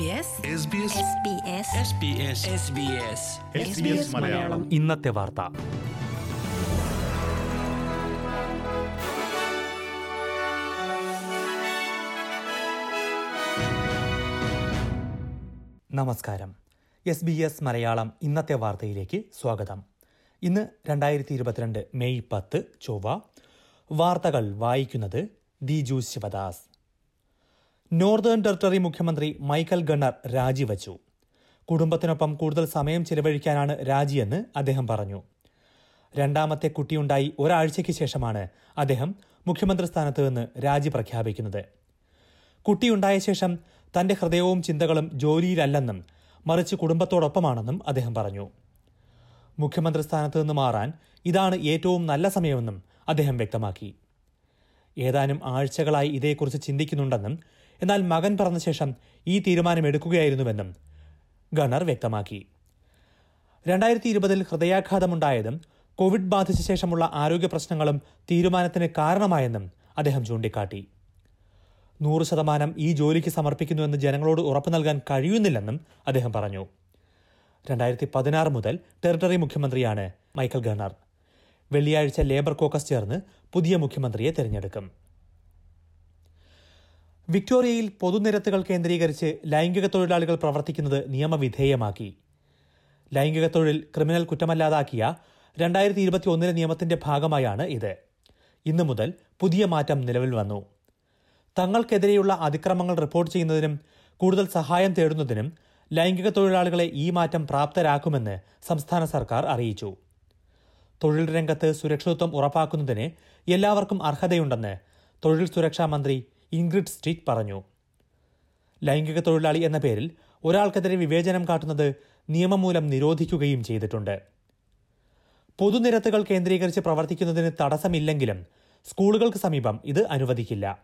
SBS Malayalam. ഇന്നത്തെ വാർത്ത. നമസ്കാരം. എസ് ബി എസ് മലയാളം ഇന്നത്തെ വാർത്തയിലേക്ക് സ്വാഗതം. ഇന്ന് രണ്ടായിരത്തി ഇരുപത്തിരണ്ട് മെയ് പത്ത് ചൊവ്വ. വാർത്തകൾ വായിക്കുന്നത് ദിജു ശിവദാസ്. നോർത്തേൺ ടെറിട്ടറി മുഖ്യമന്ത്രി മൈക്കൽ ഗണ്ണർ രാജിവച്ചു. കുടുംബത്തിനൊപ്പം കൂടുതൽ സമയം ചിലവഴിക്കാനാണ് രാജിയെന്ന് അദ്ദേഹം പറഞ്ഞു. രണ്ടാമത്തെ കുട്ടിയുണ്ടായി ഒരാഴ്ചയ്ക്ക് ശേഷമാണ് അദ്ദേഹം മുഖ്യമന്ത്രി സ്ഥാനത്ത് നിന്ന് രാജി പ്രഖ്യാപിക്കുന്നത്. കുട്ടിയുണ്ടായ ശേഷം തന്റെ ഹൃദയവും ചിന്തകളും ജോലിയിലല്ലെന്നും മറിച്ച് കുടുംബത്തോടൊപ്പമാണെന്നും അദ്ദേഹം പറഞ്ഞു. മുഖ്യമന്ത്രി സ്ഥാനത്ത് നിന്ന് മാറാൻ ഇതാണ് ഏറ്റവും നല്ല സമയമെന്നും അദ്ദേഹം വ്യക്തമാക്കി. ഏതാനും ആഴ്ചകളായി ഇതേക്കുറിച്ച് ചിന്തിക്കുന്നുണ്ടെന്നും എന്നാൽ മകൻ പറഞ്ഞ ശേഷം ഈ തീരുമാനമെടുക്കുകയായിരുന്നുവെന്നും ഗണർ വ്യക്തമാക്കി. രണ്ടായിരത്തി ഇരുപതിൽ ഹൃദയാഘാതമുണ്ടായതും കോവിഡ് ബാധിച്ച ശേഷമുള്ള ആരോഗ്യ പ്രശ്നങ്ങളും തീരുമാനത്തിന് കാരണമായെന്നും അദ്ദേഹം ചൂണ്ടിക്കാട്ടി. നൂറ് ശതമാനം ഈ ജോലിക്ക് സമർപ്പിക്കുന്നുവെന്ന് ജനങ്ങളോട് ഉറപ്പു നൽകാൻ കഴിയുന്നില്ലെന്നും അദ്ദേഹം പറഞ്ഞു. രണ്ടായിരത്തി പതിനാറ് മുതൽ ടെറിട്ടറി മുഖ്യമന്ത്രിയാണ് മൈക്കൽ ഗണ്ണർ വെള്ളിയാഴ്ച ലേബർ കോക്കസ് ചേർന്ന് പുതിയ മുഖ്യമന്ത്രിയെ തെരഞ്ഞെടുക്കും. വിക്ടോറിയയിൽ പൊതുനിരത്തുകൾ കേന്ദ്രീകരിച്ച് ലൈംഗിക തൊഴിലാളികൾ പ്രവർത്തിക്കുന്നത് നിയമവിധേയമാക്കി. ലൈംഗിക തൊഴിൽ ക്രിമിനൽ കുറ്റമല്ലാതാക്കിയ രണ്ടായിരത്തി ഇരുപത്തി ഒന്നിലെ നിയമത്തിന്റെ ഭാഗമായാണ് ഇത്. ഇന്നു മുതൽ പുതിയ മാറ്റം നിലവിൽ വന്നു. തങ്ങൾക്കെതിരെയുള്ള അതിക്രമങ്ങൾ റിപ്പോർട്ട് ചെയ്യുന്നതിനും കൂടുതൽ സഹായം തേടുന്നതിനും ലൈംഗിക തൊഴിലാളികളെ ഈ മാറ്റം പ്രാപ്തരാക്കുമെന്ന് സംസ്ഥാന സർക്കാർ അറിയിച്ചു. തൊഴിൽ രംഗത്ത് സുരക്ഷിതത്വം ഉറപ്പാക്കുന്നതിന് എല്ലാവർക്കും അർഹതയുണ്ടെന്ന് തൊഴിൽ സുരക്ഷാ മന്ത്രി ഇൻഗ്രിഡ് സ്ട്രീറ്റ് പറഞ്ഞു. ലൈംഗിക തൊഴിലാളി എന്ന പേരിൽ ഒരാൾക്കെതിരെ വിവേചനം കാട്ടുന്നത് നിയമം മൂലം നിരോധിക്കുകയും ചെയ്തിട്ടുണ്ട്. പൊതുനിരത്തുകൾ കേന്ദ്രീകരിച്ച് പ്രവർത്തിക്കുന്നതിന് തടസ്സമില്ലെങ്കിലും സ്കൂളുകൾക്ക് സമീപം ഇത് അനുവദിക്കില്ല.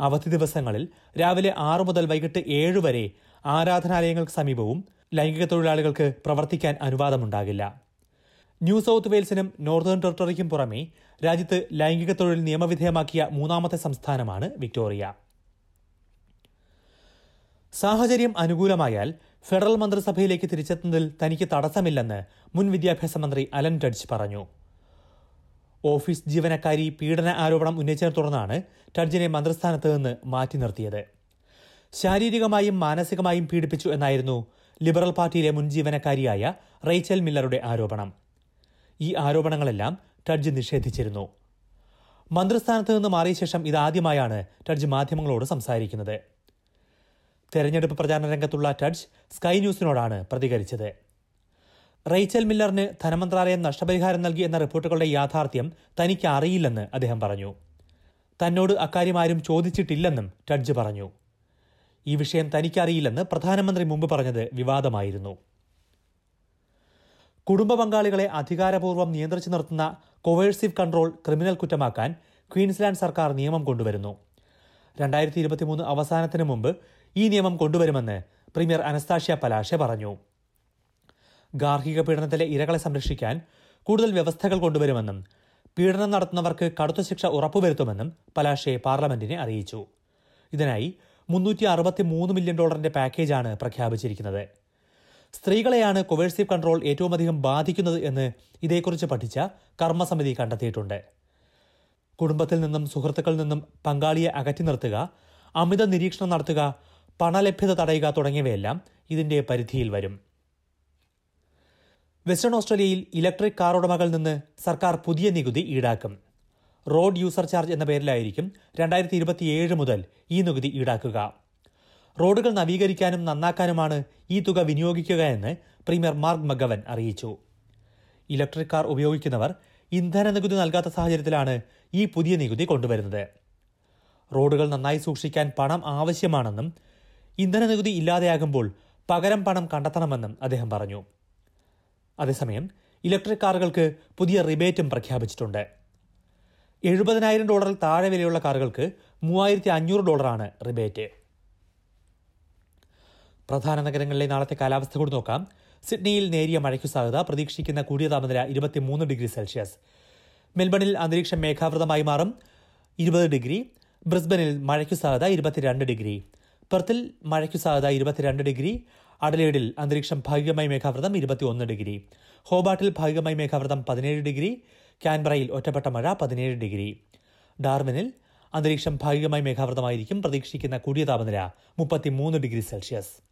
അവധി ദിവസങ്ങളിൽ രാവിലെ ആറു മുതൽ വൈകിട്ട് ഏഴ് വരെ ആരാധനാലയങ്ങൾക്ക് സമീപവും ലൈംഗിക തൊഴിലാളികൾക്ക് പ്രവർത്തിക്കാൻ അനുവാദമുണ്ടാകില്ല. ന്യൂ സൌത്ത് വെയിൽസിനും നോർത്തേൺ ടെറിട്ടറിക്കും പുറമെ രാജ്യത്ത് ലൈംഗിക തൊഴിൽ നിയമവിധേയമാക്കിയ മൂന്നാമത്തെ സംസ്ഥാനമാണ് വിക്ടോറിയ. സാഹചര്യം അനുകൂലമായാൽ ഫെഡറൽ മന്ത്രിസഭയിലേക്ക് തിരിച്ചെത്തുന്നതിൽ തനിക്ക് തടസ്സമില്ലെന്ന് മുൻ വിദ്യാഭ്യാസ മന്ത്രി അലൻ ടഡ്ജ് പറഞ്ഞു. ഓഫീസ് ജീവനക്കാരി പീഡന ആരോപണം ഉന്നയിച്ചതിനെ തുടർന്നാണ് ടഡ്ജിനെ മന്ത്രിസ്ഥാനത്ത് നിന്ന് മാറ്റി നിർത്തിയത്. ശാരീരികമായും മാനസികമായും പീഡിപ്പിച്ചു എന്നായിരുന്നു ലിബറൽ പാർട്ടിയിലെ മുൻ ജീവനക്കാരിയായ റെയ്ച്ചൽ മില്ലറുടെ ആരോപണം. ഈ ആരോപണങ്ങളെല്ലാം ടഡ്ജ് നിഷേധിച്ചിരുന്നു. മന്ത്രിസ്ഥാനത്ത് നിന്ന് മാറിയ ശേഷം ഇതാദ്യമായാണ് ടഡ്ജ് മാധ്യമങ്ങളോട് സംസാരിക്കുന്നത്. തെരഞ്ഞെടുപ്പ് പ്രചാരണ രംഗത്തുള്ള ടഡ്ജ് സ്കൈ ന്യൂസിനോടാണ് പ്രതികരിച്ചത്. റൈച്ചൽ മില്ലറിന് ധനമന്ത്രാലയം നഷ്ടപരിഹാരം നൽകി എന്ന റിപ്പോർട്ടുകളുടെ യാഥാർത്ഥ്യം തനിക്ക് അറിയില്ലെന്ന് അദ്ദേഹം പറഞ്ഞു. തന്നോട് അക്കാര്യം ആരും ചോദിച്ചിട്ടില്ലെന്നും ടഡ്ജ് പറഞ്ഞു. ഈ വിഷയം തനിക്കറിയില്ലെന്ന് പ്രധാനമന്ത്രി മുമ്പ് പറഞ്ഞത് വിവാദമായിരുന്നു. കുടുംബ പങ്കാളികളെ അധികാരപൂർവം നിയന്ത്രിച്ചു നിർത്തുന്ന കൊവേഴ്സീവ് കൺട്രോൾ ക്രിമിനൽ കുറ്റമാക്കാൻ ക്വീൻസ്ലാൻഡ് സർക്കാർ നിയമം കൊണ്ടുവരുന്നു. രണ്ടായിരത്തി ഇരുപത്തിമൂന്ന് അവസാനത്തിന് മുമ്പ് ഈ നിയമം കൊണ്ടുവരുമെന്ന് പ്രീമിയർ അനസ്താഷ്യ പലാഷെ പറഞ്ഞു. ഗാർഹിക പീഡനത്തിലെ ഇരകളെ സംരക്ഷിക്കാൻ കൂടുതൽ വ്യവസ്ഥകൾ കൊണ്ടുവരുമെന്നും പീഡനം നടത്തുന്നവർക്ക് കടുത്ത ശിക്ഷ ഉറപ്പുവരുത്തുമെന്നും പലാഷെ പാർലമെന്റിനെ അറിയിച്ചു. ഇതിനായി മുന്നൂറ്റി അറുപത്തി മൂന്ന് മില്യൺ ഡോളറിന്റെ പാക്കേജാണ് പ്രഖ്യാപിച്ചിരിക്കുന്നത്. സ്ത്രീകളെയാണ് കൊവേഴ്സീവ് കൺട്രോൾ ഏറ്റവും അധികം ബാധിക്കുന്നത് എന്ന് ഇതേക്കുറിച്ച് പഠിച്ച കർമ്മസമിതി കണ്ടെത്തിയിട്ടുണ്ട്. കുടുംബത്തിൽ നിന്നും സുഹൃത്തുക്കളിൽ നിന്നും പങ്കാളിയെ അകറ്റി നിർത്തുക അമിത നിരീക്ഷണം നടത്തുക പണലഭ്യത തടയുക തുടങ്ങിയവയെല്ലാം ഇതിന്റെ പരിധിയിൽ വരും. വെസ്റ്റേൺ ഓസ്ട്രേലിയയിൽ ഇലക്ട്രിക് കാർ ഉടമകളിൽ നിന്ന് സർക്കാർ പുതിയ നികുതി ഈടാക്കും. റോഡ് യൂസർ ചാർജ് എന്ന പേരിലായിരിക്കും രണ്ടായിരത്തി ഇരുപത്തിയേഴ് മുതൽ ഈ നികുതി ഈടാക്കുക. റോഡുകൾ നവീകരിക്കാനും നന്നാക്കാനുമാണ് ഈ തുക വിനിയോഗിക്കുക എന്ന് പ്രീമിയർ മാർഗ് മഗവൻ അറിയിച്ചു. ഇലക്ട്രിക് കാർ ഉപയോഗിക്കുന്നവർ ഇന്ധന നികുതി നൽകാത്ത സാഹചര്യത്തിലാണ് ഈ പുതിയ നികുതി കൊണ്ടുവരുന്നത്. റോഡുകൾ നന്നായി സൂക്ഷിക്കാൻ പണം ആവശ്യമാണെന്നും ഇന്ധന നികുതി ഇല്ലാതെയാകുമ്പോൾ പകരം പണം കണ്ടെത്തണമെന്നും അദ്ദേഹം പറഞ്ഞു. അതേസമയം ഇലക്ട്രിക് കാറുകൾക്ക് പുതിയ റിബേറ്റും പ്രഖ്യാപിച്ചിട്ടുണ്ട്. എഴുപതിനായിരം ഡോളറിൽ താഴെ വിലയുള്ള കാറുകൾക്ക് മൂവായിരത്തി അഞ്ഞൂറ് ഡോളറാണ് റിബേറ്റ്. പ്രധാന നഗരങ്ങളിലെ നാളത്തെ കാലാവസ്ഥ കൂടി നോക്കാം. സിഡ്നിയിൽ നേരിയ മഴയ്ക്കു സാധ്യത. പ്രതീക്ഷിക്കുന്ന കൂടിയ താപനില ഇരുപത്തിമൂന്ന് ഡിഗ്രി സെൽഷ്യസ്. മെൽബണിൽ അന്തരീക്ഷം മേഘാവൃതമായി മാറും. ഇരുപത് ഡിഗ്രി. ബ്രിസ്ബനിൽ മഴയ്ക്കു സാധ്യത ഇരുപത്തിരണ്ട് ഡിഗ്രി. പെർത്തിൽ മഴയ്ക്കു സാധ്യത ഇരുപത്തിരണ്ട് ഡിഗ്രി. അഡലേഡിൽ അന്തരീക്ഷം ഭാഗികമായി മേഘാവൃതം ഇരുപത്തിയൊന്ന് ഡിഗ്രി. ഹോബാട്ടിൽ ഭാഗികമായി മേഘാവൃതം പതിനേഴ് ഡിഗ്രി. കാൻബറയിൽ ഒറ്റപ്പെട്ട മഴ പതിനേഴ് ഡിഗ്രി. ഡാർവിനിൽ അന്തരീക്ഷം ഭാഗികമായി മേഘാവൃതമായിരിക്കും. പ്രതീക്ഷിക്കുന്ന കൂടിയ താപനില മുപ്പത്തിമൂന്ന് degree Celsius.